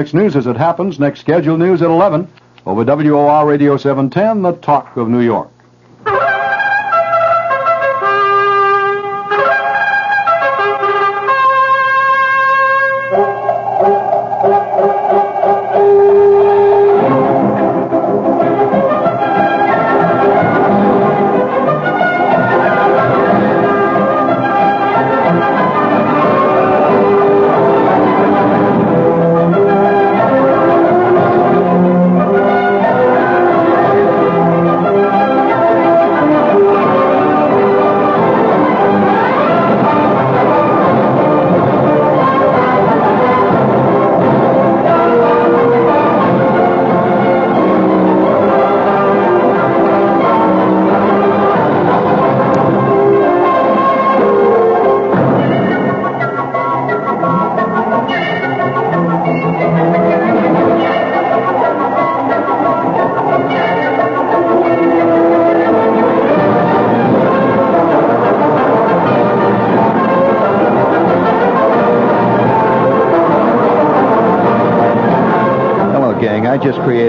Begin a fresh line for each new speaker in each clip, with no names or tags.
Next news as it happens. Next scheduled news at 11 over WOR Radio 710, the talk of New York.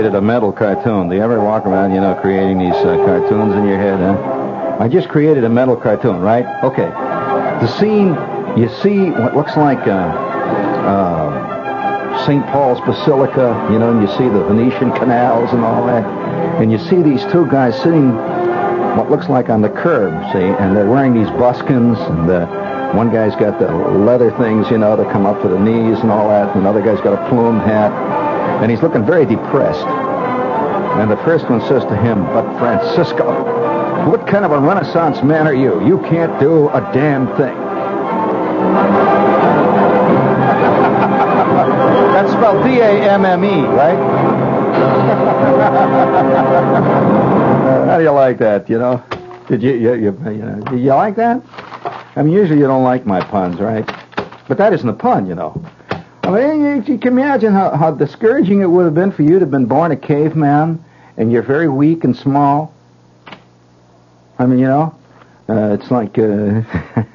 Created a metal cartoon. Do you ever walk around, you know, creating these uh, cartoons in your head, huh? I just created a metal cartoon, right? Okay. The scene, you see what looks like uh, uh, St. Paul's Basilica, you know, and you see the Venetian canals and all that. And you see these two guys sitting what looks like on the curb, see, and they're wearing these buskins, and uh, one guy's got the leather things, you know, that come up to the knees and all that, and another guy's got a plume hat, and he's looking very depressed. And the first one says to him, But Francisco, what kind of a Renaissance man are you? You can't do a damn thing. That's spelled D-A-M-M-E, right? How do you like that, you know? Did you, you, you, you, know, did you like that? I mean, usually you don't like my puns, right? But that isn't a pun, you know. I mean, you, you can imagine how, how discouraging it would have been for you to have been born a caveman and you're very weak and small. I mean, you know, uh, it's like, uh,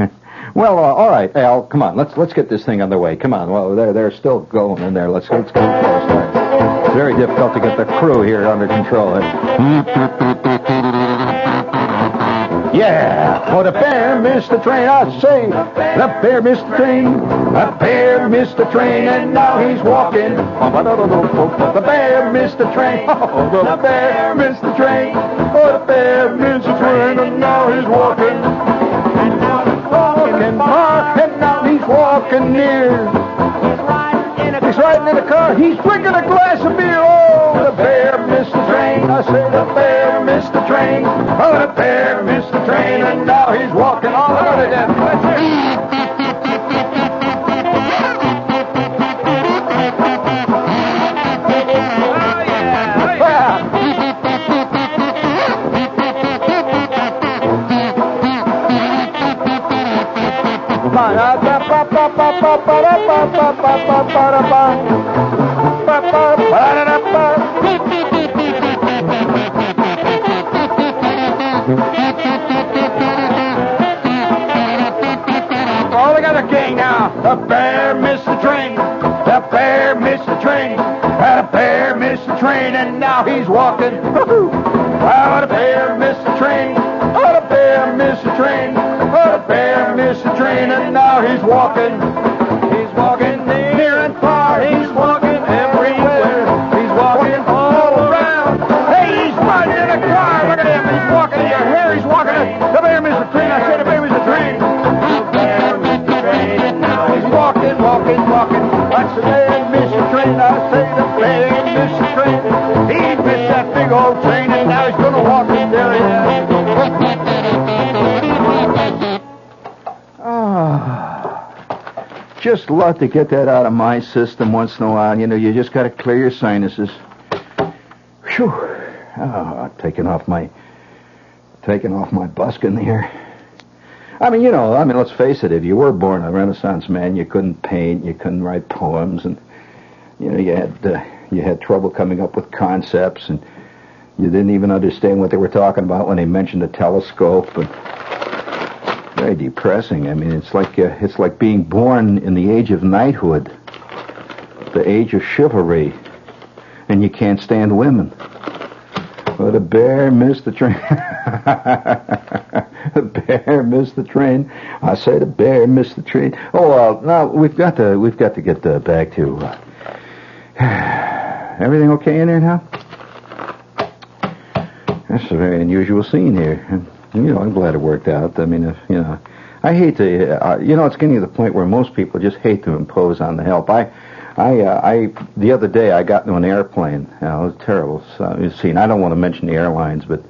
well, uh, all right, Al, come on, let's let's get this thing underway. Come on, well, they're they're still going in there. Let's let's go first. It's very difficult to get the crew here under control. Yeah, for the bear missed the train, I say. The bear missed the train. The bear missed the train, and now he's walking. The bear missed the train. The bear missed the train. And now he's he's walking. Oh, the bear missed the train. Oh, the bear missed the train. Oh, the bear missed the train, and now he's walking. He's walking near and far. He's walking everywhere. He's walking all around. Hey, he's riding in a car. Look at him. He's walking in your hair. He's walking. The bear missed the train. I said the bear missed the train. The bear missed the train, he's walking, walking, walking. Watch the bear miss the train. I say the bear missed the train. He big old train, and now he's gonna walk in there. Ah, just love to get that out of my system once in a while. You know, you just got to clear your sinuses. Whew. Oh, taking off my taking off my buskin here. I mean, you know, I mean, let's face it. If you were born a Renaissance man, you couldn't paint, you couldn't write poems, and you know, you had uh, you had trouble coming up with concepts, and you didn't even understand what they were talking about when they mentioned the telescope. Very depressing. I mean, it's like uh, it's like being born in the age of knighthood. the age of chivalry, and you can't stand women. But a bear missed the train. the bear missed the train. I say the bear missed the train. Oh well, now we've got to we've got to get uh, back to. Uh, everything okay in there now? That's a very unusual scene here. And, you know, I'm glad it worked out. I mean, if, you know, I hate to, uh, you know, it's getting to the point where most people just hate to impose on the help. I, I, uh, I, the other day I got into an airplane. You know, it was terrible uh, scene. I don't want to mention the airlines, but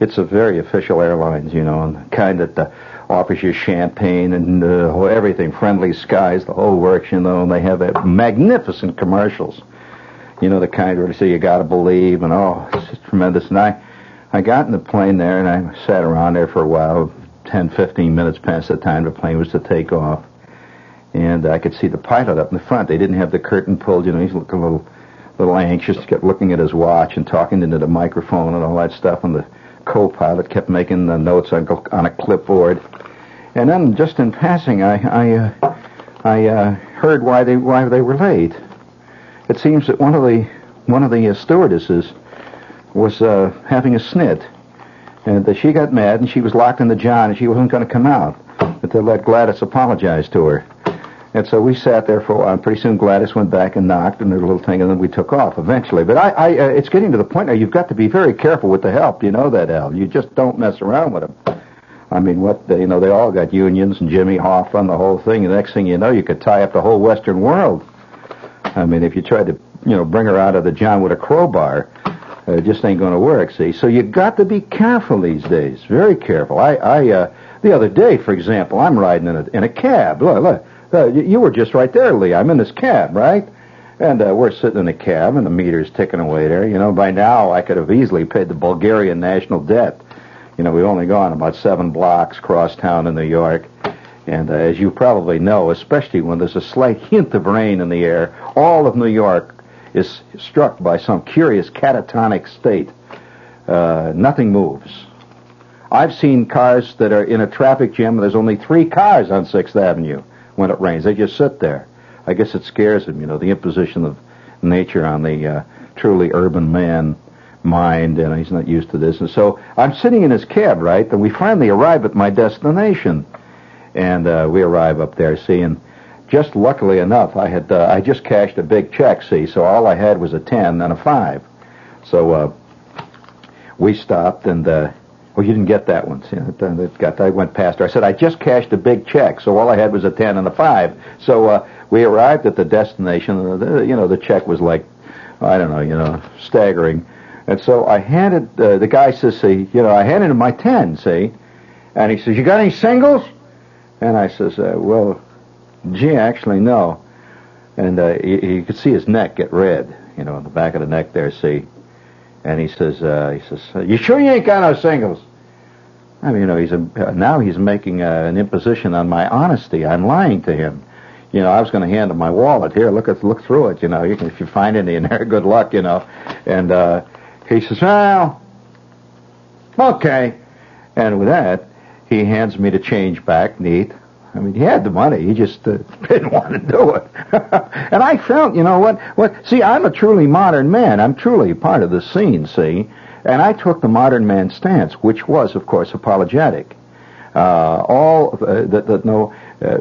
it's a very official airlines, you know, and the kind that uh, offers you champagne and uh, everything, friendly skies, the whole works, you know, and they have that magnificent commercials. You know, the kind where they say you got to believe, and oh, it's just tremendous. And I, I got in the plane there and I sat around there for a while, 10, 15 minutes past the time the plane was to take off. And I could see the pilot up in the front. They didn't have the curtain pulled, you know, he's looking a little, little anxious, kept looking at his watch and talking into the microphone and all that stuff. And the co-pilot kept making the notes on, on a clipboard. And then just in passing, I, I, uh, I uh, heard why they, why they were late. It seems that one of the, one of the uh, stewardesses was uh, having a snit. And uh, she got mad, and she was locked in the john, and she wasn't going to come out but until let Gladys apologize to her. And so we sat there for a while. Pretty soon Gladys went back and knocked and did a little thing, and then we took off eventually. But I, I uh, it's getting to the point now you've got to be very careful with the help. You know that, Al. You just don't mess around with them. I mean, what they, you know, they all got unions and Jimmy Hoffa, the whole thing. And the next thing you know, you could tie up the whole Western world. I mean, if you tried to, you know, bring her out of the John with a crowbar, uh, it just ain't going to work. See, so you got to be careful these days. Very careful. I, I, uh, the other day, for example, I'm riding in a in a cab. Look, look. Uh, you, you were just right there, Lee. I'm in this cab, right? And uh, we're sitting in a cab, and the meter's ticking away there. You know, by now I could have easily paid the Bulgarian national debt. You know, we've only gone about seven blocks cross town in New York. And uh, as you probably know, especially when there's a slight hint of rain in the air, all of New York is struck by some curious catatonic state. Uh, nothing moves. I've seen cars that are in a traffic jam, and there's only three cars on 6th Avenue when it rains. They just sit there. I guess it scares them, you know, the imposition of nature on the uh, truly urban man mind, and he's not used to this. And so I'm sitting in his cab, right, and we finally arrive at my destination. And uh, we arrive up there, see, and just luckily enough, I had uh, I just cashed a big check, see, so all I had was a ten and a five. So uh, we stopped, and uh, well, you didn't get that one. See, got I went past her. I said I just cashed a big check, so all I had was a ten and a five. So uh, we arrived at the destination. And the, you know, the check was like I don't know, you know, staggering. And so I handed uh, the guy says, "See, you know, I handed him my ten, see," and he says, "You got any singles?" And I says, uh, "Well." Gee, actually, no. And uh, you, you could see his neck get red, you know, in the back of the neck there, see. And he says, uh, he says, you sure you ain't got no singles? I mean, you know, he's a, uh, now he's making uh, an imposition on my honesty. I'm lying to him. You know, I was going to hand him my wallet. Here, look at look through it. You know, you can, if you find any in there, good luck. You know, and uh, he says, well, okay. And with that, he hands me the change back, neat. I mean, he had the money. He just uh, didn't want to do it. and I felt, you know what? What? See, I'm a truly modern man. I'm truly part of the scene. See, and I took the modern man stance, which was, of course, apologetic. Uh, all uh, that, that no, uh,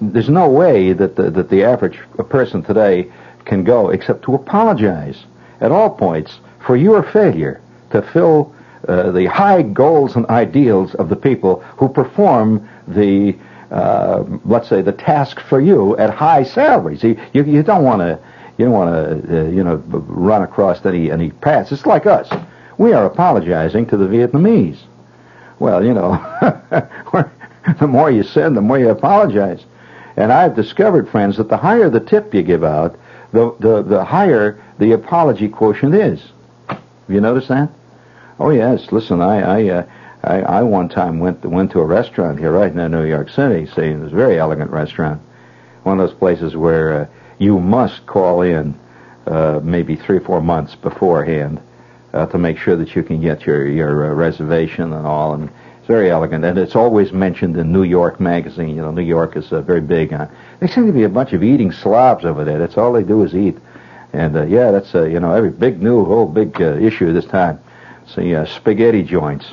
there's no way that the, that the average person today can go except to apologize at all points for your failure to fill uh, the high goals and ideals of the people who perform the uh, let's say, the task for you at high salaries. You, you, you don't want to, you don't want to, uh, you know, run across any any paths. It's like us. We are apologizing to the Vietnamese. Well, you know, the more you send, the more you apologize. And I've discovered, friends, that the higher the tip you give out, the the, the higher the apology quotient is. Have you noticed that? Oh yes. Listen, I I. Uh, I, I one time went went to a restaurant here right in New York City. See, it was a very elegant restaurant. One of those places where uh, you must call in uh, maybe three or four months beforehand uh, to make sure that you can get your your uh, reservation and all. And It's very elegant, and it's always mentioned in New York magazine. You know, New York is uh, very big on. They seem to be a bunch of eating slobs over there. That's all they do is eat. And uh, yeah, that's uh, you know every big new whole big uh, issue this time. See uh, spaghetti joints,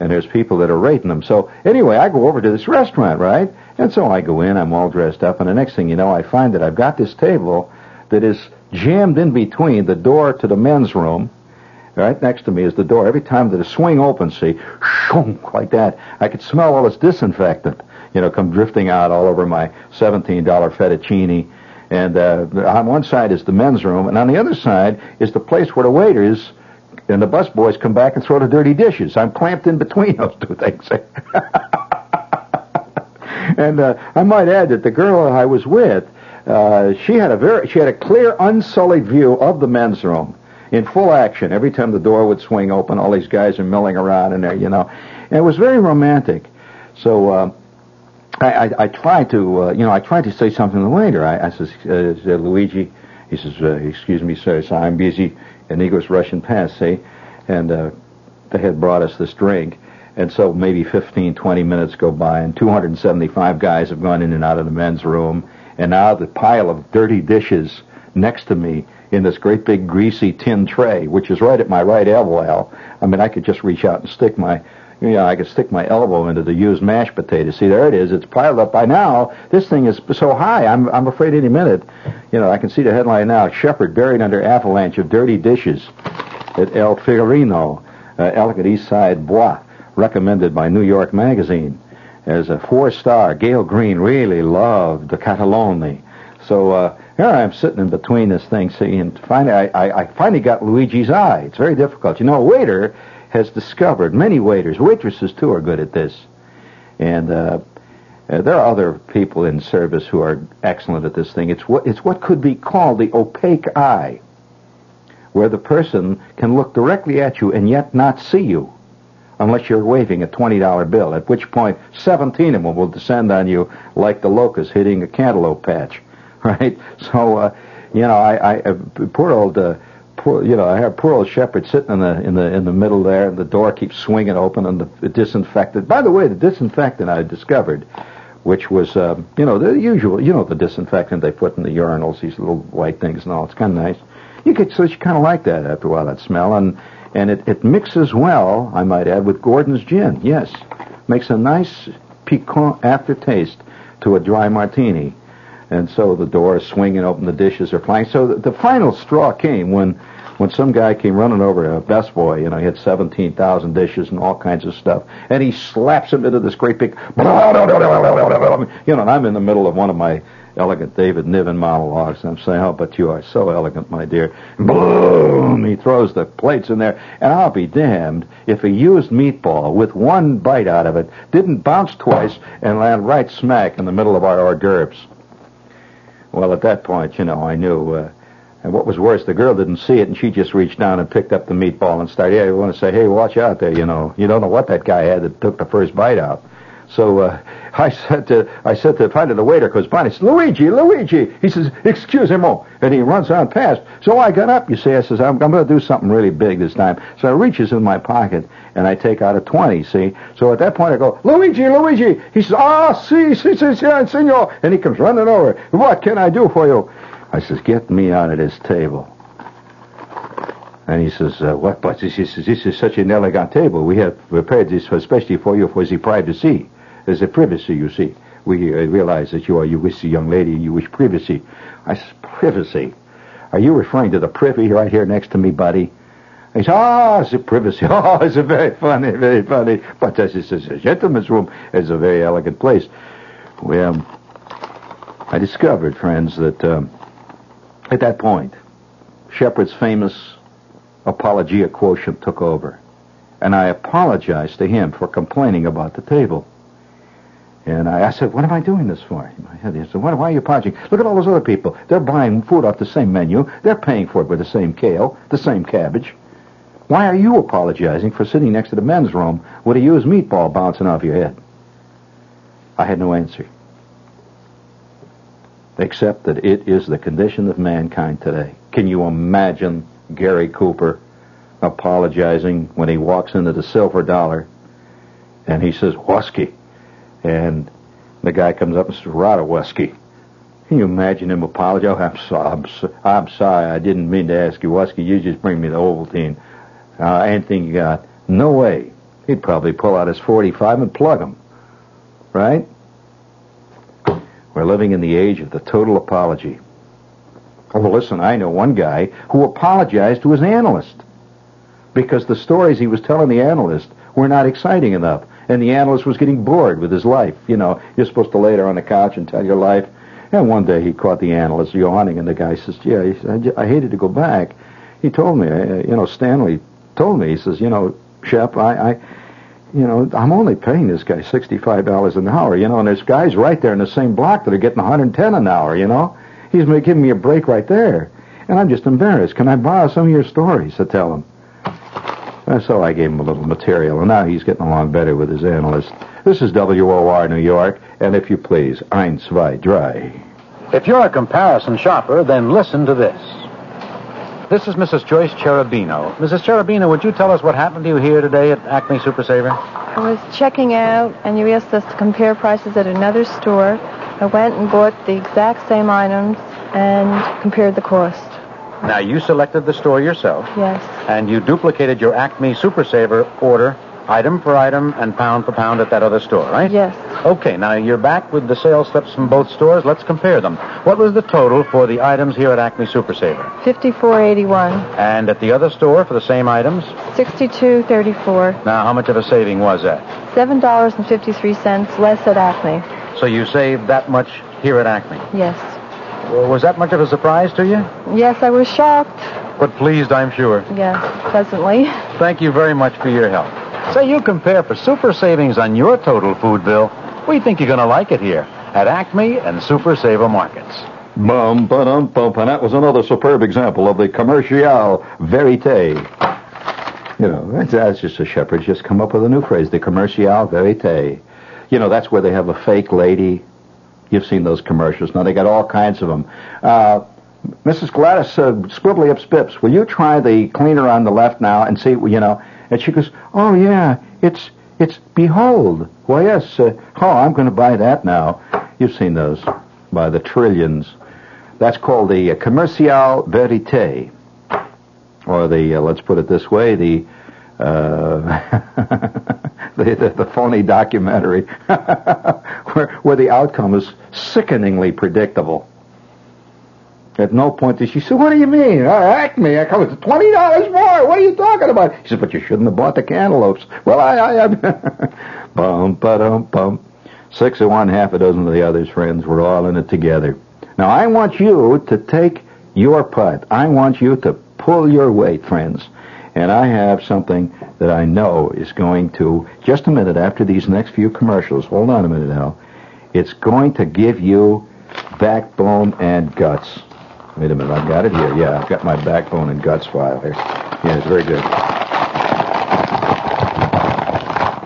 and there's people that are rating them. So anyway, I go over to this restaurant, right? And so I go in, I'm all dressed up, and the next thing you know, I find that I've got this table that is jammed in between the door to the men's room Right next to me is the door. Every time that a swing opens, see, shunk, like that, I could smell all this disinfectant, you know, come drifting out all over my $17 fettuccine. And uh, on one side is the men's room, and on the other side is the place where the waiters and the busboys come back and throw the dirty dishes. I'm clamped in between those two things. and uh, I might add that the girl I was with, uh, she had a very, she had a clear, unsullied view of the men's room in full action. Every time the door would swing open, all these guys are milling around in there, you know. And it was very romantic. So uh, I, I, I tried to, uh, you know, I tried to say something waiter. I, I says, uh, Luigi, he says, uh, excuse me, sir, so I'm busy. Goes rushing past, see, and uh, they had brought us this drink. And so maybe 15, 20 minutes go by, and 275 guys have gone in and out of the men's room. And now the pile of dirty dishes next to me in this great big greasy tin tray, which is right at my right elbow. I mean, I could just reach out and stick my, you know, I could stick my elbow into the used mashed potatoes. See, there it is. It's piled up by now. This thing is so high. I'm, I'm afraid any minute, you know, I can see the headline now. Shepherd buried under avalanche of dirty dishes at El Figurino, uh, Elegant East Side Bois, recommended by New York Magazine as a four-star. Gael Greene really loved the Cataloni. So, uh, here I am sitting in between this thing, see, and finally I, I, I finally got Luigi's eye. It's very difficult. You know, a waiter has discovered, many waiters, waitresses too are good at this. And uh, uh, there are other people in service who are excellent at this thing. It's what, it's what could be called the opaque eye, where the person can look directly at you and yet not see you unless you're waving a $20 bill, at which point 17 of them will descend on you like the locust hitting a cantaloupe patch. right? So, uh, you know, I, I uh, poor old, uh, poor, you know, I have poor old Shepherd sitting in the in the in the middle there, and the door keeps swinging open, and the, the disinfectant. By the way, the disinfectant I discovered, which was, um, you know, the usual, you know, the disinfectant they put in the urinals, these little white things and all. It's kind of nice. You get so you kind of like that after a while, that smell, and and it, it mixes well, I might add, with Gordon's gin. Yes, makes a nice piquant aftertaste to a dry martini. And so the door is swinging open, the dishes are flying. So the, the final straw came when when some guy came running over a best boy, you know, he had 17,000 dishes and all kinds of stuff, and he slaps him into this great big, you know, and I'm in the middle of one of my elegant David Niven monologues, and I'm saying, oh, but you are so elegant, my dear. Boom! He throws the plates in there, and I'll be damned if a used meatball with one bite out of it didn't bounce twice and land right smack in the middle of our hors d'oeuvres. Well, at that point, you know, I knew. Uh, and what was worse, the girl didn't see it, and she just reached down and picked up the meatball and started. Yeah, you want to say, hey, watch out there. You know, you don't know what that guy had that took the first bite out. So uh, I said to I said to finally the waiter by. He says, Luigi, Luigi. He says, excuse me, and he runs on past. So I got up. You see, I says, I'm, I'm going to do something really big this time. So I reaches in my pocket and I take out a twenty. See, so at that point I go, Luigi, Luigi. He says, Ah, si, si, si, si, senor. And he comes running over. What can I do for you? I says, get me out of this table. And he says, uh, what? But this is, this is such an elegant table. We have prepared this especially for you for the privacy. There's a privacy, you see. We uh, realize that you are, you wish a young lady, you wish privacy. I says, privacy? Are you referring to the privy right here next to me, buddy? He said, ah, oh, it's a privacy. Oh, it's a very funny, very funny. But this is a gentleman's room. It's a very elegant place. Well, I discovered, friends, that um, at that point, Shepherd's famous apologia quotient took over. And I apologized to him for complaining about the table. And I, I said, what am I doing this for? He said, why, why are you apologizing? Look at all those other people. They're buying food off the same menu. They're paying for it with the same kale, the same cabbage. Why are you apologizing for sitting next to the men's room with a used meatball bouncing off your head? I had no answer. Except that it is the condition of mankind today. Can you imagine Gary Cooper apologizing when he walks into the Silver Dollar And he says, whiskey. And the guy comes up and says, Rada whiskey. Can you imagine him apologize? Oh, I'm, so, I'm, so, I'm sorry. I didn't mean to ask you whiskey. You just bring me the Ovaltine. Uh, anything you got. No way. He'd probably pull out his 45 and plug him. Right? We're living in the age of the total apology. Oh, well, listen, I know one guy who apologized to his analyst because the stories he was telling the analyst were not exciting enough. And the analyst was getting bored with his life. You know, you're supposed to lay there on the couch and tell your life. And one day he caught the analyst yawning, and the guy says, "Yeah, I hated to go back." He told me, uh, you know, Stanley told me. He says, "You know, Shep, I, I, you know, I'm only paying this guy sixty-five dollars an hour. You know, and there's guys right there in the same block that are getting 110 an hour. You know, he's giving me a break right there, and I'm just embarrassed. Can I borrow some of your stories to tell him?" And so I gave him a little material, and now he's getting along better with his analyst. This is WOR New York, and if you please, ein, zwei, drei.
If you're a comparison shopper, then listen to this. This is Mrs. Joyce Cherubino. Mrs. Cherubino, would you tell us what happened to you here today at Acme Super Saver?
I was checking out, and you asked us to compare prices at another store. I went and bought the exact same items and compared the cost.
Now, you selected the store yourself.
Yes.
And you duplicated your Acme Super Saver order item for item and pound for pound at that other store, right?
Yes.
Okay, now you're back with the sales slips from both stores. Let's compare them. What was the total for the items here at Acme Super Saver?
Fifty-four eighty-one.
And at the other store for the same items?
Sixty-two thirty-four.
Now, how much of a saving was that?
Seven dollars and fifty-three cents less at Acme.
So you saved that much here at Acme.
Yes.
Well, was that much of a surprise to you?
Yes, I was shocked.
But pleased, I'm sure.
Yes, pleasantly.
Thank you very much for your help. Say you compare for super savings on your total food bill. We think you're going to like it here at Acme and Super Saver Markets.
Bum, ba-dum, bum, and that was another superb example of the commercial verite. You know, that's, that's just a shepherd just come up with a new phrase, the commercial verite. You know, that's where they have a fake lady. You've seen those commercials. Now, they got all kinds of them. Uh, Mrs. Gladys uh, Squibbly Up will you try the cleaner on the left now and see, you know? And she goes, oh, yeah, it's, it's Behold. Why, yes, uh, oh, I'm going to buy that now. You've seen those by the trillions. That's called the uh, commercial verite. Or the, uh, let's put it this way, the, uh, the, the, the, phony documentary where, where the outcome is sickeningly predictable. At no point did she say, what do you mean? Uh, Acme, I come with $20 more. What are you talking about? She said, but you shouldn't have bought the cantaloupes. Well, I, I, I bum, ba-dum, bum. Six of one, half a dozen of the others, friends. We're all in it together. Now, I want you to take your part. I want you to pull your weight, friends. And I have something that I know is going to, just a minute after these next few commercials, hold on a minute now, it's going to give you backbone and guts. Wait a minute, I've got it here. Yeah, I've got my backbone and guts file here. Yeah, it's very good.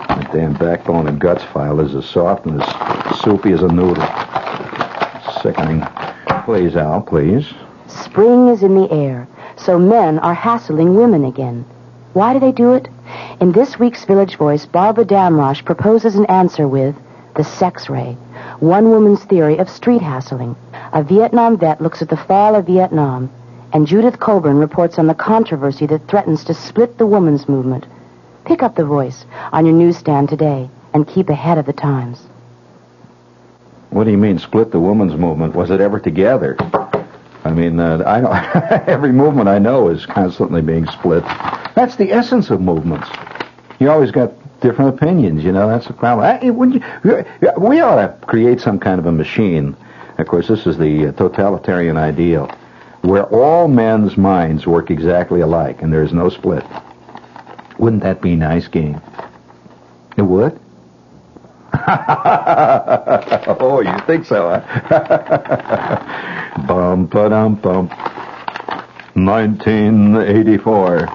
That damn backbone and guts file is as soft and as soupy as a noodle. Sickening. Please, Al, please.
Spring is in the air, so men are hassling women again. Why do they do it? In this week's Village Voice, Barbara Damrosch proposes an answer with the sex ray, one woman's theory of street hassling. A Vietnam vet looks at the fall of Vietnam, and Judith Coburn reports on the controversy that threatens to split the women's movement. Pick up the voice on your newsstand today and keep ahead of the times.
What do you mean, split the women's movement? Was it ever together? I mean, uh, I know every movement I know is constantly being split. That's the essence of movements. You always got different opinions. You know, that's the problem. I, we ought to create some kind of a machine of course, this is the uh, totalitarian ideal, where all men's minds work exactly alike and there's no split. Wouldn't that be a nice game? It would? oh, you think so, huh? bum, ba-dum, bum. 1984.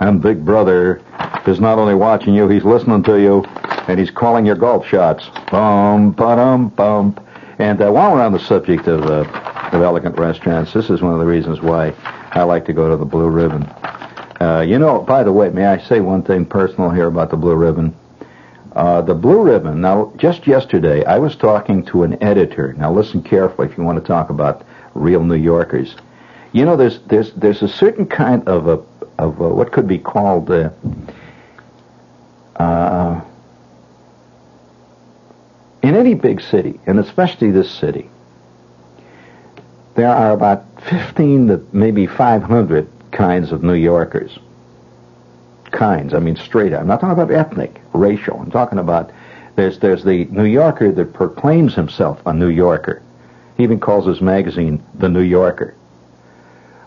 And Big Brother is not only watching you, he's listening to you, and he's calling your golf shots. Bum, ba-dum, bum. And uh, while we're on the subject of, uh, of elegant restaurants, this is one of the reasons why I like to go to the Blue Ribbon. Uh, you know, by the way, may I say one thing personal here about the Blue Ribbon? Uh, the Blue Ribbon. Now, just yesterday, I was talking to an editor. Now, listen carefully if you want to talk about real New Yorkers. You know, there's there's there's a certain kind of a of a, what could be called uh, uh, in any big city, and especially this city. There are about 15 to maybe 500 kinds of New Yorkers. Kinds, I mean straight. I'm not talking about ethnic, racial. I'm talking about there's there's the New Yorker that proclaims himself a New Yorker. He even calls his magazine the New Yorker.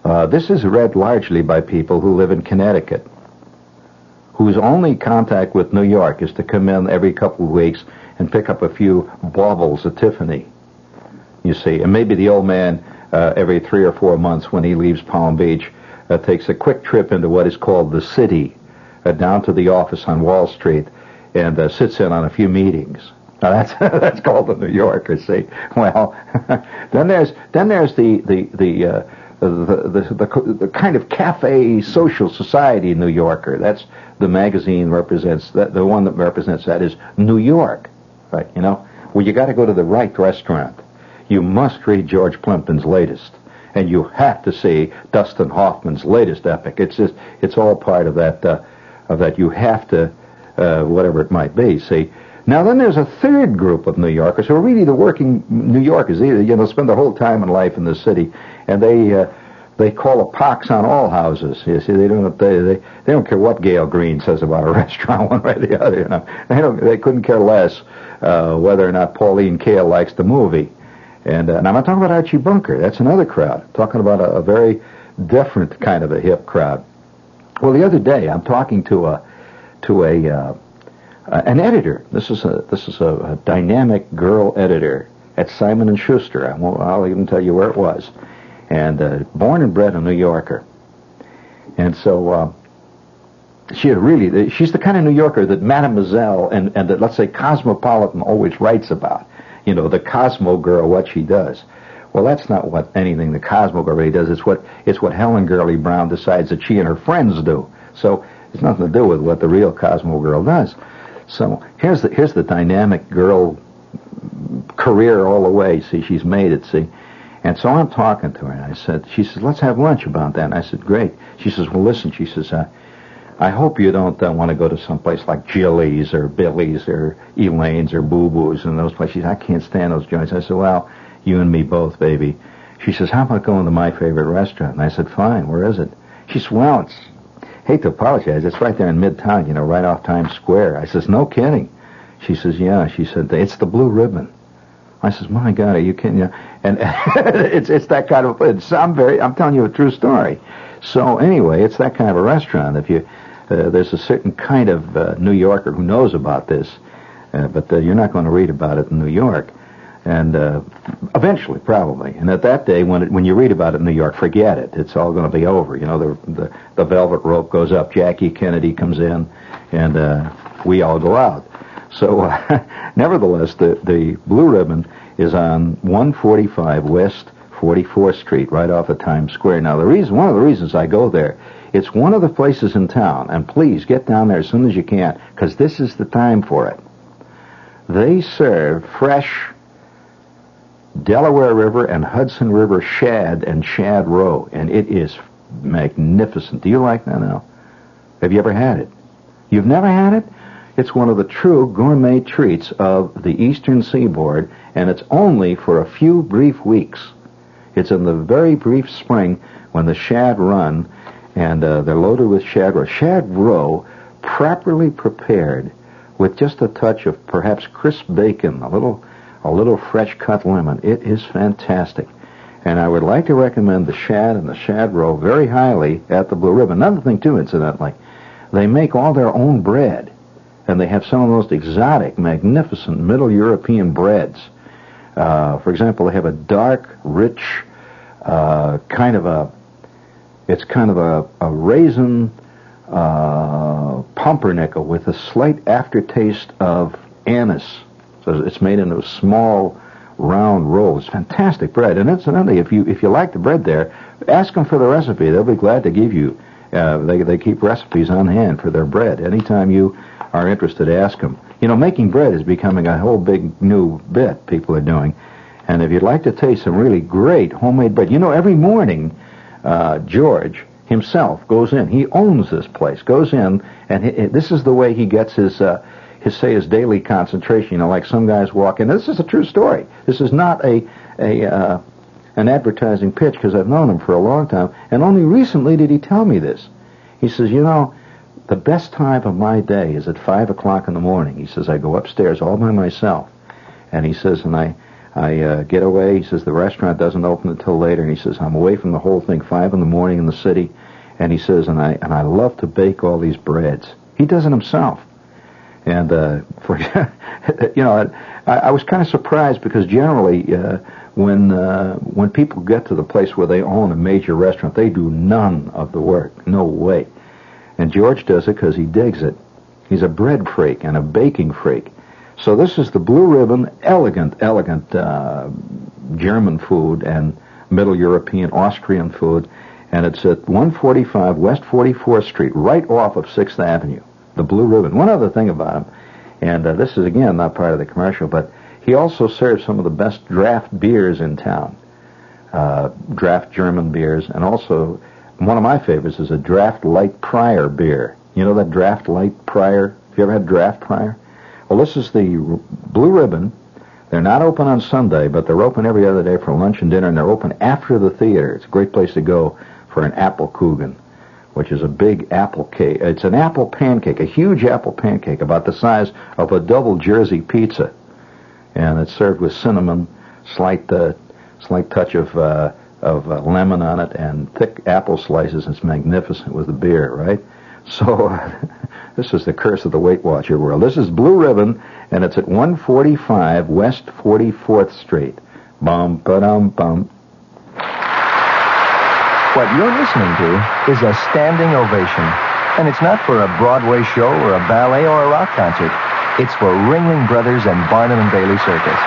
Uh, this is read largely by people who live in Connecticut, whose only contact with New York is to come in every couple of weeks and pick up a few baubles at Tiffany. You see, and maybe the old man uh, every three or four months when he leaves Palm Beach uh, takes a quick trip into what is called the city, uh, down to the office on Wall Street, and uh, sits in on a few meetings. Now that's that's called the New Yorker. See, well, then there's then there's the the the uh, the, the, the, the kind of cafe social society New Yorker. That's the magazine represents that the one that represents that is New York, You know, well you got to go to the right restaurant. You must read George Plimpton's latest, and you have to see Dustin Hoffman's latest epic. It's just it's all part of that uh, of that. You have to uh, whatever it might be. See. Now then, there's a third group of New Yorkers who are really the working New Yorkers. They, you know, spend their whole time in life in the city, and they uh, they call a pox on all houses. You see, they don't they, they they don't care what Gael Greene says about a restaurant, one way or the other. You know, they don't they couldn't care less uh, whether or not Pauline Kael likes the movie. And, uh, and I'm not talking about Archie Bunker. That's another crowd. I'm talking about a, a very different kind of a hip crowd. Well, the other day I'm talking to a to a uh, an editor. This is a this is a, a dynamic girl editor at Simon and Schuster. I won't, I'll even tell you where it was and uh, born and bred a New Yorker. And so uh, she really, she's the kind of New Yorker that Mademoiselle and, and that, let's say, Cosmopolitan always writes about. You know, the Cosmo girl, what she does. Well, that's not what anything the Cosmo girl really does. It's what, it's what Helen Gurley Brown decides that she and her friends do. So it's nothing to do with what the real Cosmo girl does. So here's the, here's the dynamic girl career all the way. See, she's made it, see. And so I'm talking to her, and I said, she says, let's have lunch about that. And I said, great. She says, well, listen, she says, uh, I hope you don't uh, want to go to some place like Jilly's or Billy's or Elaine's or Boo Boo's and those places. I can't stand those joints. I said, well, you and me both, baby. She says, how about going to my favorite restaurant? And I said, fine. Where is it? She says, well, it's, hate to apologize. It's right there in Midtown, you know, right off Times Square. I says, no kidding. She says, yeah. She said, it's the Blue Ribbon. I says, my God, are you kidding? You and it's it's that kind of. It's, I'm very. I'm telling you a true story. So anyway, it's that kind of a restaurant. If you uh, there's a certain kind of uh, New Yorker who knows about this, uh, but uh, you're not going to read about it in New York, and uh, eventually, probably. And at that day, when it, when you read about it in New York, forget it. It's all going to be over. You know, the, the the velvet rope goes up. Jackie Kennedy comes in, and uh, we all go out. So, uh, nevertheless, the, the Blue Ribbon is on 145 West 44th Street, right off of Times Square. Now, the reason, one of the reasons I go there, it's one of the places in town, and please get down there as soon as you can, because this is the time for it. They serve fresh Delaware River and Hudson River shad and shad roe, and it is magnificent. Do you like that now? Have you ever had it? You've never had it? It's one of the true gourmet treats of the eastern seaboard, and it's only for a few brief weeks. It's in the very brief spring when the shad run, and uh, they're loaded with shad roe. Shad roe, properly prepared, with just a touch of perhaps crisp bacon, a little, a little fresh cut lemon. It is fantastic. And I would like to recommend the shad and the shad roe very highly at the Blue Ribbon. Another thing, too, incidentally, they make all their own bread and they have some of the most exotic, magnificent Middle European breads. Uh, for example, they have a dark, rich, uh, kind of a, it's kind of a, a raisin uh, pumpernickel with a slight aftertaste of anise. So it's made into a small, round roll. It's fantastic bread. And incidentally, if you if you like the bread there, ask them for the recipe. They'll be glad to give you. Uh, they they keep recipes on hand for their bread. Anytime you are interested, ask them. You know, making bread is becoming a whole big new bit people are doing. And if you'd like to taste some really great homemade bread, you know, every morning, uh, George himself goes in. He owns this place. Goes in, and he, this is the way he gets his, uh, his say his daily concentration. You know, like some guys walk in. This is a true story. This is not a a uh, an advertising pitch because I've known him for a long time, and only recently did he tell me this. He says, you know, the best time of my day is at five o'clock in the morning. He says I go upstairs all by myself, and he says, and I I uh, get away. He says the restaurant doesn't open until later, and he says I'm away from the whole thing five in the morning in the city, and he says and I and I love to bake all these breads. He does it himself, and uh, for you know I, I was kind of surprised because generally uh, when uh, when people get to the place where they own a major restaurant, they do none of the work. No way. And George does it because he digs it. He's a bread freak and a baking freak. So this is the Blue Ribbon, elegant, elegant uh, German food and Middle European, Austrian food, and it's at 145 West 44th Street, right off of 6th Avenue. The Blue Ribbon. One other thing about him, and uh, this is again not part of the commercial, but he also serves some of the best draft beers in town, uh, draft German beers, and also one of my favorites is a draft light Prior beer. You know that draft light Prior? Have you ever had draft Prior? Well, this is the Blue Ribbon. They're not open on Sunday, but they're open every other day for lunch and dinner, and they're open after the theater. It's a great place to go for an apple kuchen, which is a big apple cake. It's an apple pancake, a huge apple pancake about the size of a double Jersey pizza, and it's served with cinnamon, slight uh, slight touch of uh, of uh, lemon on it, and thick apple slices. It's magnificent with the beer, right? So this is the curse of the Weight Watcher world. This is Blue Ribbon, and it's at 145 West 44th Street. Bum, ba-dum, bum.
What you're listening to is a standing ovation. And it's not for a Broadway show or a ballet or a rock concert. It's for Ringling Brothers and Barnum and Bailey Circus.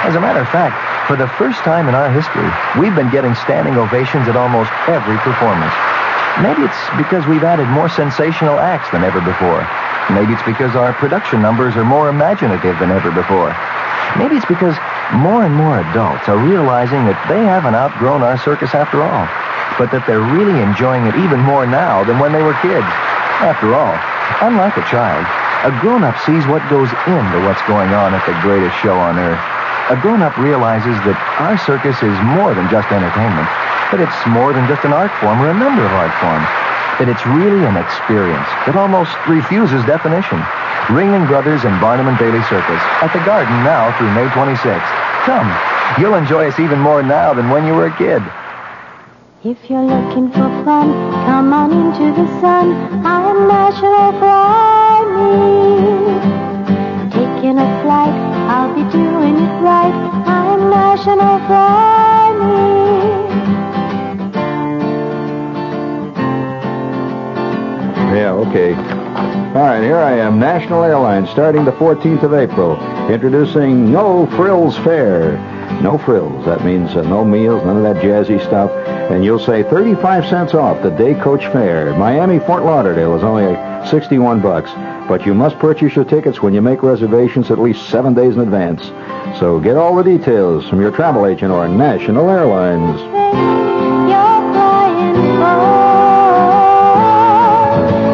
As a matter of fact, for the first time in our history, we've been getting standing ovations at almost every performance. Maybe it's because we've added more sensational acts than ever before. Maybe it's because our production numbers are more imaginative than ever before. Maybe it's because more and more adults are realizing that they haven't outgrown our circus after all, but that they're really enjoying it even more now than when they were kids. After all, unlike a child, a grown-up sees what goes into what's going on at the greatest show on earth. A grown-up realizes that our circus is more than just entertainment, that it's more than just an art form or a number of art forms, that it's really an experience that almost refuses definition. Ringling Brothers and Barnum and Bailey Circus at the Garden now through May 26th. Come, you'll enjoy us even more now than when you were a kid.
If you're looking for fun, come on into the sun. I'm National Fly Me. Taking a flight, I'll be doing it right. I'm National Me.
Yeah, okay. All right, here I am, National Airlines, starting the 14th of April, introducing No Frills Fare. No frills. That means uh, no meals, none of that jazzy stuff. And you'll say 35 cents off the day coach fare. Miami Fort Lauderdale is only 61 bucks, but you must purchase your tickets when you make reservations at least seven days in advance. So get all the details from your travel agent or National Airlines.
You're flying for.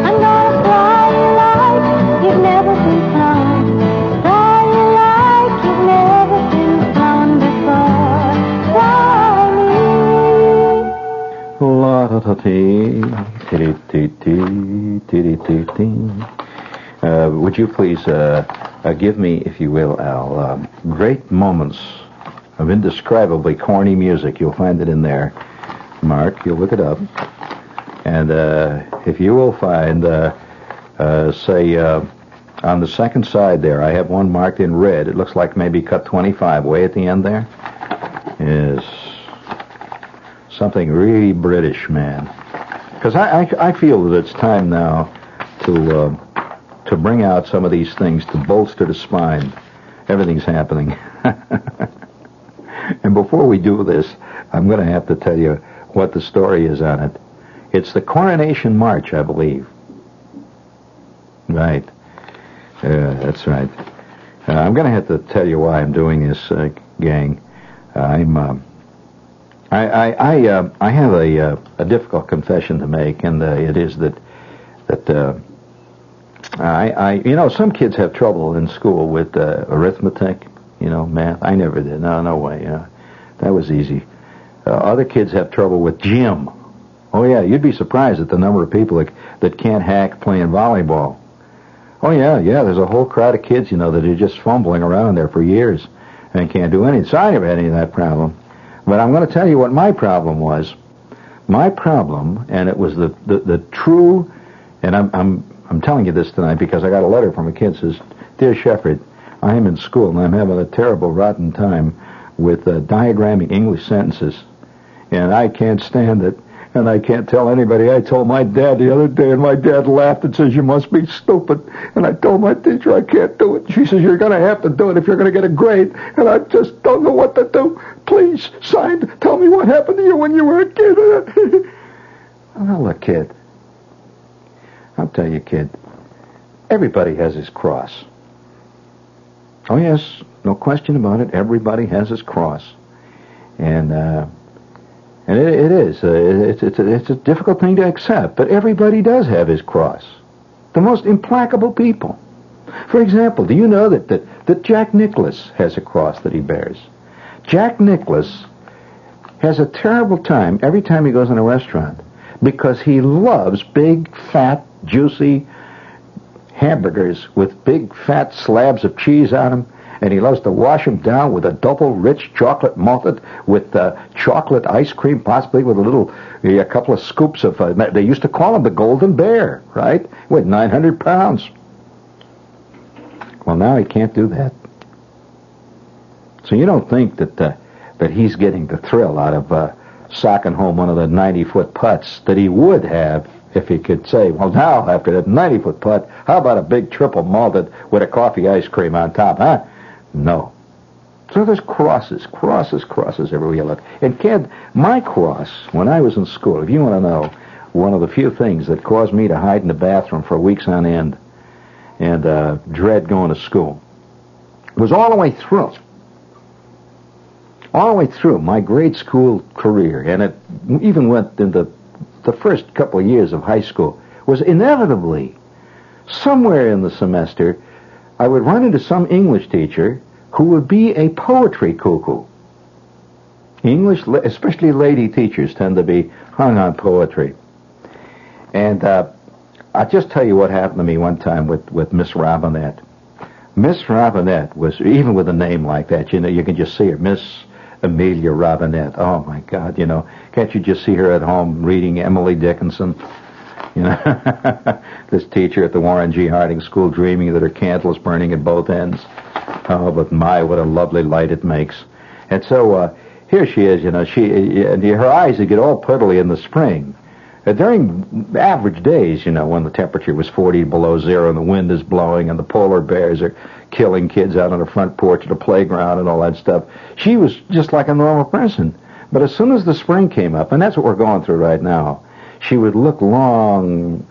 I'm gonna fly you like you've never been flown. Fly you like you've never been flown before. Fly me.
La da da dee. Uh, would you please uh, uh, give me, if you will, Al, great moments of indescribably corny music? You'll find it in there. Mark, you'll look it up. And if you will find, say, on the second side there, I have one marked in red. It looks like maybe cut 25 way at the end there. Is something really British, man. Because I, I, I feel that it's time now to uh, to bring out some of these things to bolster the spine. Everything's happening. and before we do this, I'm going to have to tell you what the story is on it. It's the Coronation March, I believe. Right. Yeah, that's right. Uh, I'm going to have to tell you why I'm doing this, uh, gang. I'm. Uh, I I I, uh, I have a uh, a difficult confession to make, and uh, it is that that uh, I I you know some kids have trouble in school with uh, arithmetic, you know, math. I never did. No, no way. That was easy. Uh, other kids have trouble with gym. Oh yeah, you'd be surprised at the number of people that, that can't hack playing volleyball. Oh yeah, yeah. There's a whole crowd of kids, you know, that are just fumbling around there for years and can't do anything. So I never had any of that problem. But I'm going to tell you what my problem was. My problem, and it was the the, the true, and I'm I'm I'm telling you this tonight because I got a letter from a kid says, "Dear Shepherd, I am in school and I'm having a terrible, rotten time with uh, diagramming English sentences, and I can't stand it." And I can't tell anybody. I told my dad the other day, and my dad laughed and says, "You must be stupid." And I told my teacher, "I can't do it." She says, "You're going to have to do it if you're going to get a grade." And I just don't know what to do. Please, signed, tell me what happened to you when you were a kid. well, look, kid. I'll tell you, kid. Everybody has his cross. Oh yes, no question about it. Everybody has his cross, and uh, and it, it is. Uh, it's it's a, it's a difficult thing to accept, but everybody does have his cross. The most implacable people. For example, do you know that that, that Jack Nicklaus has a cross that he bears? Jack Nicklaus has a terrible time every time he goes in a restaurant because he loves big, fat, juicy hamburgers with big, fat slabs of cheese on them. And he loves to wash them down with a double rich chocolate malted with uh, chocolate ice cream, possibly with a little, a couple of scoops of, uh, they used to call him the Golden Bear, right? With 900 pounds. Well, now he can't do that. So you don't think that uh, that he's getting the thrill out of uh, socking home one of the 90-foot putts that he would have if he could say, well, now after that 90-foot putt, how about a big triple malted with a coffee ice cream on top, huh? No. So there's crosses, crosses, crosses everywhere you look. And kid, my cross when I was in school, if you want to know, one of the few things that caused me to hide in the bathroom for weeks on end and uh, dread going to school was all the way through all the way through my grade school career, and it even went into the first couple of years of high school, was inevitably somewhere in the semester I would run into some English teacher who would be a poetry cuckoo. English, especially lady teachers, tend to be hung on poetry. And uh, I'll just tell you what happened to me one time with, with Miss Robinette. Miss Robinette was, even with a name like that, you know, you can just see her, Miss Amelia Robinette. Oh my God, you know, can't you just see her at home reading Emily Dickinson? You know, this teacher at the Warren G. Harding School dreaming that her candle is burning at both ends. Oh, but my, what a lovely light it makes. And so, uh, here she is, you know, she, and her eyes would get all puddly in the spring. Uh, during average days, you know, when the temperature was 40 below zero and the wind is blowing and the polar bears are killing kids out on the front porch of the playground and all that stuff, she was just like a normal person. But as soon as the spring came up, and that's what we're going through right now, she would look long,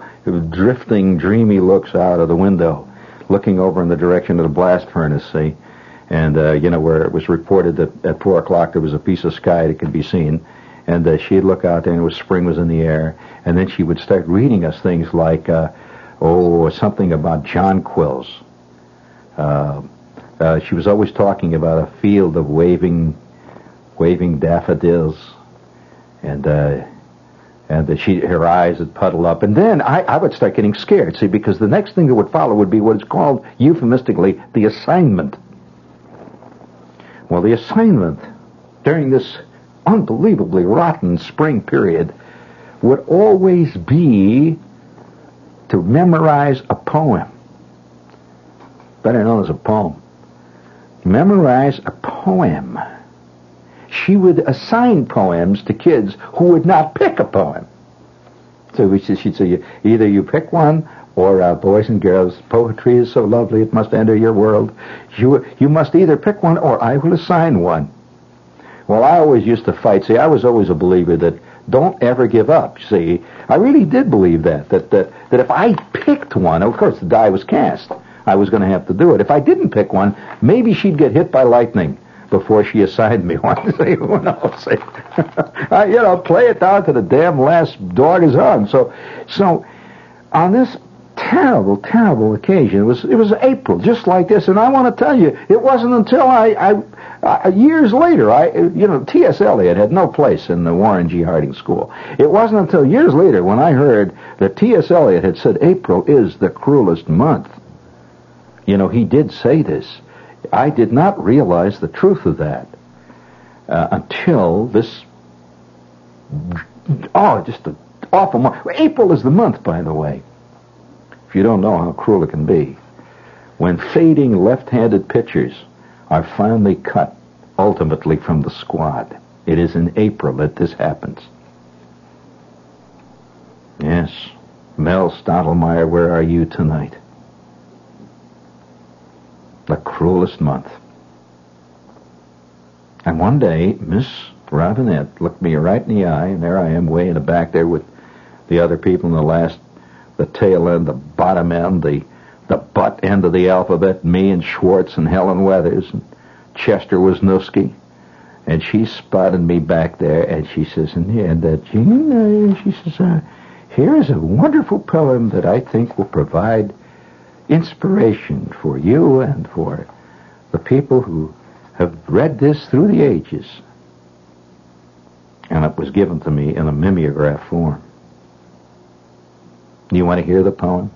drifting, dreamy looks out of the window, looking over in the direction of the blast furnace, see? And, uh, you know, where it was reported that at 4 o'clock there was a piece of sky that could be seen and uh, she'd look out there and it was spring was in the air. And then she would start reading us things like uh, oh something about jonquils uh, uh, she was always talking about a field of waving waving daffodils. And uh, and that she her eyes would puddle up. And then I, I would start getting scared see because the next thing that would follow would be what is called euphemistically the assignment. Well the assignment during this unbelievably rotten spring period would always be to memorize a poem, better known as a poem. Memorize a poem. She would assign poems to kids who would not pick a poem. So she'd say, either you pick one, or uh, boys and girls, poetry is so lovely it must enter your world. You you must either pick one, or I will assign one. Well, I always used to fight. See, I was always a believer that don't ever give up. See, I really did believe that that that that if I picked one, of course the die was cast. I was going to have to do it. If I didn't pick one, maybe she'd get hit by lightning before she assigned me one. Who knows? I, you know, play it down to the damn last dog is on. So, so on this terrible, terrible occasion, it was it was April, just like this, and I want to tell you, it wasn't until I, I, I years later, I you know T.S. Eliot had no place in the Warren G. Harding School. It wasn't until years later when I heard that T.S. Eliot had said April is the cruelest month. You know, he did say this. I did not realize the truth of that uh, until this. Oh, just an awful month. April is the month, by the way. You don't know how cruel it can be, when fading left-handed pitchers are finally cut ultimately from the squad. It is in April that this happens. Yes, Mel Stottlemyre, where are you tonight? the cruelest month. And one day, Miss Robinette looked me right in the eye, and there I am, way in the back there with the other people in the last, the tail end, the bottom end, the the butt end of the alphabet, me and Schwartz and Helen Weathers and Chester Wisniewski. And she spotted me back there, and she says, and yeah, that Jean, uh, she says, uh, here is a wonderful poem that I think will provide inspiration for you and for the people who have read this through the ages. And it was given to me in a mimeograph form. You want to hear the poem?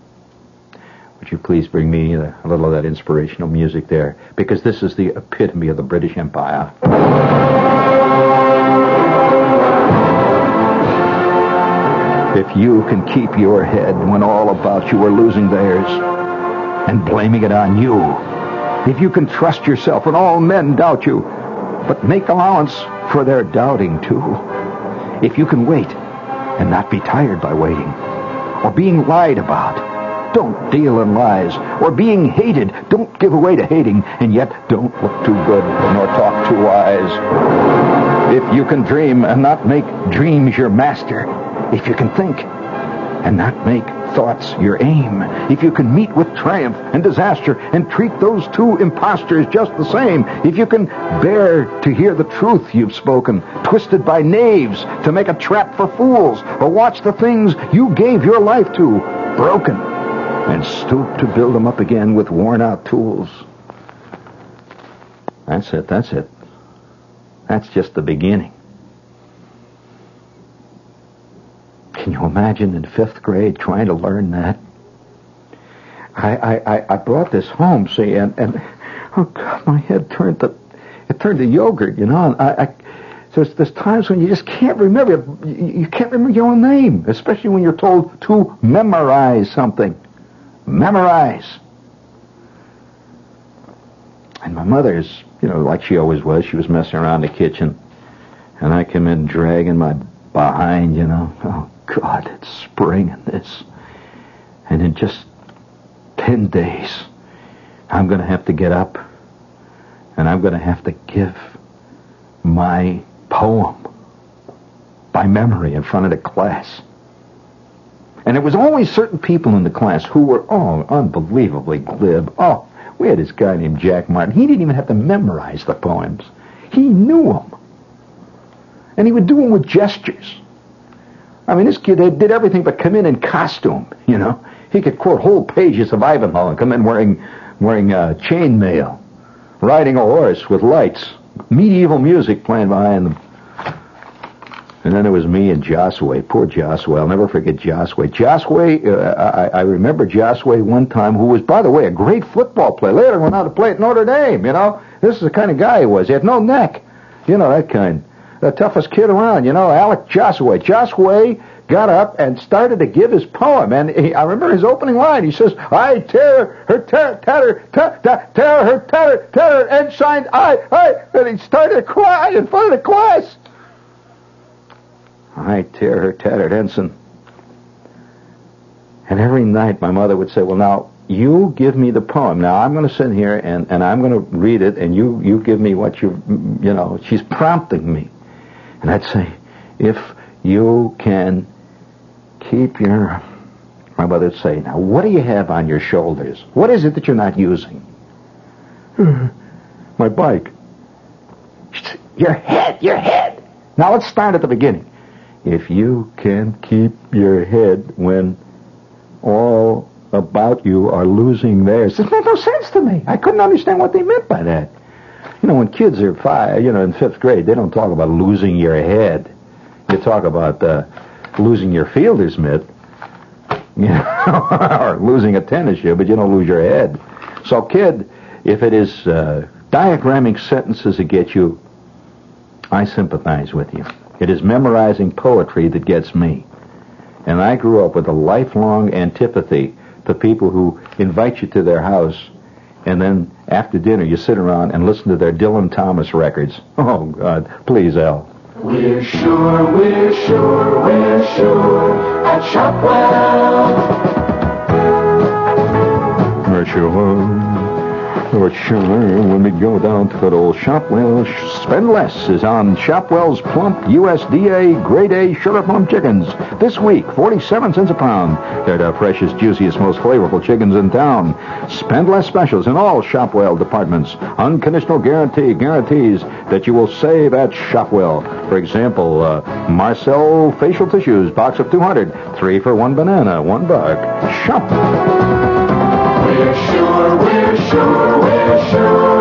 Would you please bring me a little of that inspirational music there? Because this is the epitome of the British Empire. If you can keep your head when all about you are losing theirs, and blaming it on you. If you can trust yourself when all men doubt you, but make allowance for their doubting too. If you can wait and not be tired by waiting, or being lied about, don't deal in lies, or being hated, don't give away to hating, and yet don't look too good nor talk too wise. If you can dream and not make dreams your master, if you can think and not make thoughts your aim, if you can meet with triumph and disaster and treat those two impostors just the same, if you can bear to hear the truth you've spoken, twisted by knaves to make a trap for fools, or watch the things you gave your life to broken, and stoop to build them up again with worn out tools. That's it, that's it. That's just the beginning. Can you imagine in fifth grade trying to learn that? I, I, I brought this home, see, and, and oh God, my head turned to it turned to yogurt, you know. And I, I so there's, times when you just can't remember you, you can't remember your own name, especially when you're told to memorize something. Memorize. And my mother's, you know, like she always was, she was messing around the kitchen, and I come in dragging my behind, you know. Oh God, it's spring and this. And in just ten days, I'm going to have to get up and I'm going to have to give my poem by memory in front of the class. And it was always certain people in the class who were, oh, unbelievably glib. Oh, we had this guy named Jack Martin. He didn't even have to memorize the poems. He knew them. And he would do them with gestures. I mean, this kid they did everything but come in in costume, you know. He could quote whole pages of Ivanhoe and come in wearing, wearing uh, chainmail, riding a horse with lights, medieval music playing behind them. And then it was me and Josway. Poor Josway. I'll never forget Josway. Josway, uh, I, I remember Josway one time, who was, by the way, a great football player. Later went on to play at Notre Dame, you know. This is the kind of guy he was. He had no neck. You know, that kind the toughest kid around, you know, Alec Josway. Josway got up and started to give his poem, and he, I remember his opening line. He says, "I tear her tatter tatter tatter tear her tatter tatter and signed I I," and he started to cry in front of the class. I tear her tattered ensign. And every night my mother would say, "Well, now you give me the poem. Now I'm going to sit here and, and I'm going to read it, and you you give me what you you know." She's prompting me. And I'd say, if you can keep your My mother would say, Now, what do you have on your shoulders? What is it that you're not using? My bike. Your head, your head. Now let's start at the beginning. If you can keep your head when all about you are losing theirs, this made no sense to me. I couldn't understand what they meant by that. You know, when kids are five, you know, in fifth grade, they don't talk about losing your head. You talk about uh, losing your fielder's mitt, you know, or losing a tennis shoe, but you don't lose your head. So, kid, if it is uh, diagramming sentences that get you, I sympathize with you. It is memorizing poetry that gets me. And I grew up with a lifelong antipathy to people who invite you to their house and then after dinner you sit around and listen to their Dylan Thomas records. Oh, God. Please, Al.
We're sure, we're sure, we're sure at Shopwell.
We're sure when we go down to that old Shopwell, spend less is on Shopwell's plump USDA grade A sugar plum chickens. This week, 47 cents a pound. They're the freshest, juiciest, most flavorful chickens in town. Spend less specials in all Shopwell departments. Unconditional guarantee guarantees that you will save at Shopwell. For example, uh, Marcal facial tissues, box of 200, three for one banana, one buck. Shop.
We're sure, we're sure, we're sure.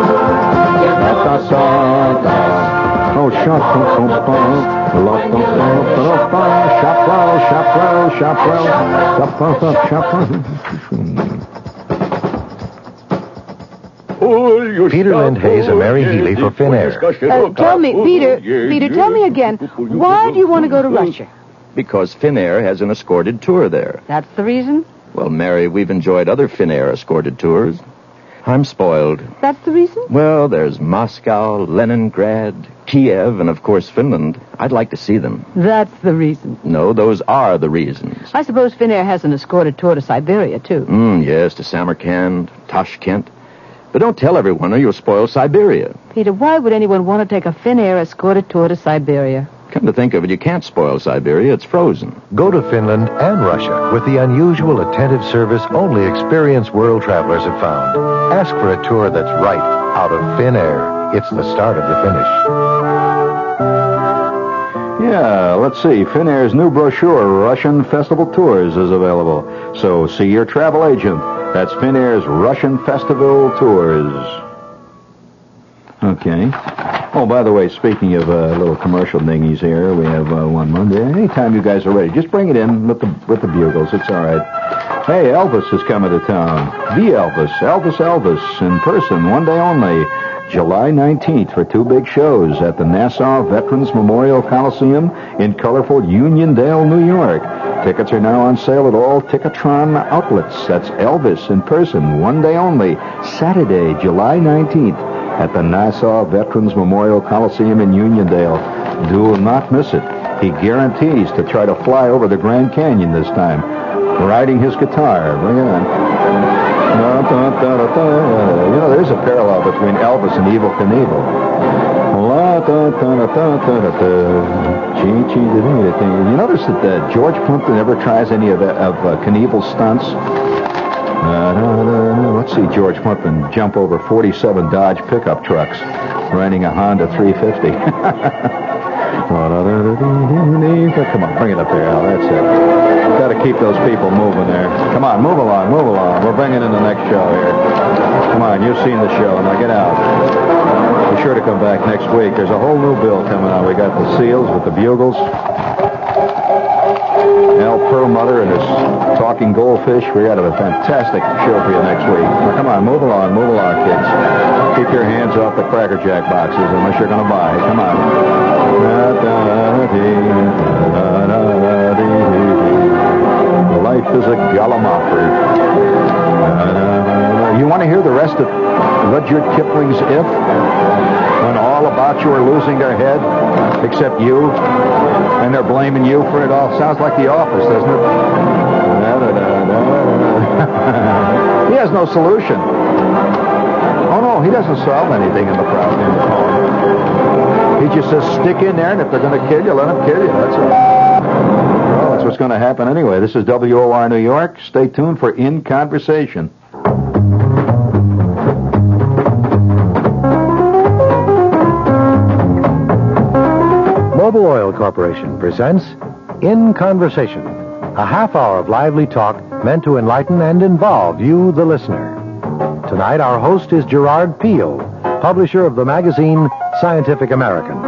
Oh,
Peter Lind Hayes and Mary Healy for Finnair.
Uh, tell me, Peter, Peter, tell me again, why do you want to go to Russia?
Because Finnair has an escorted tour there.
That's the reason?
Well, Mary, we've enjoyed other Finnair escorted tours. I'm spoiled.
That's the reason?
Well, there's Moscow, Leningrad, Kiev, and of course Finland. I'd like to see them.
That's the reason.
No, those are the reasons.
I suppose Finnair has an escorted tour to Siberia, too.
Mm, yes, to Samarkand, Tashkent. But don't tell everyone or you'll spoil Siberia.
Peter, why would anyone want to take a Finnair escorted tour to Siberia?
Come to think of it, you can't spoil Siberia. It's frozen.
Go to Finland and Russia with the unusual attentive service only experienced world travelers have found. Ask for a tour that's right out of Finnair. It's the start of the finish.
Yeah, let's see. Finnair's new brochure, Russian Festival Tours, is available. So see your travel agent. That's Finnair's Russian Festival Tours. Okay. Oh, by the way, speaking of uh, little commercial dingies here, we have uh, one Monday. Anytime you guys are ready, just bring it in with the with the bugles. It's all right. Hey, Elvis is coming to town. The Elvis, Elvis, Elvis, in person, one day only. July 19th for two big shows at the Nassau Veterans Memorial Coliseum in colorful Uniondale, New York. Tickets are now on sale at all Ticketron outlets. That's Elvis in person, one day only. Saturday, July 19th at the Nassau Veterans Memorial Coliseum in Uniondale. Do not miss it. He guarantees to try to fly over the Grand Canyon this time, riding his guitar. Bring it on. You know, there's a parallel between Elvis and Evel Knievel. You notice that uh, George Plimpton never tries any of, of uh, Knievel's stunts? Da. Let's see George Plimpton jump over 47 Dodge pickup trucks riding a Honda 350. Come on, bring it up there, Al. That's it. Got to keep those people moving there. Come on, move along, move along. We're bringing in the next show here. Come on, you've seen the show. Now get out. Be sure to come back next week. There's a whole new bill coming out. We got the seals with the bugles. Perlmutter and his talking goldfish. We got a fantastic show for you next week. Now, come on, move along, move along, kids. Keep your hands off the Cracker Jack boxes unless you're going to buy. Come on. Life is a gallimaufry. You want to hear the rest of Rudyard Kipling's If? All about you are losing their head, except you, and they're blaming you for it all. Sounds like The Office, doesn't it? he has no solution. Oh no, he doesn't solve anything in the problem. He just says, stick in there, and if they're going to kill you, let them kill you. That's all. Well, that's what's going to happen anyway. This is WOR New York. Stay tuned for In Conversation.
Mobil Oil Corporation presents In Conversation, a half hour of lively talk meant to enlighten and involve you, the listener. Tonight, our host is Gerard Piel, publisher of the magazine Scientific American.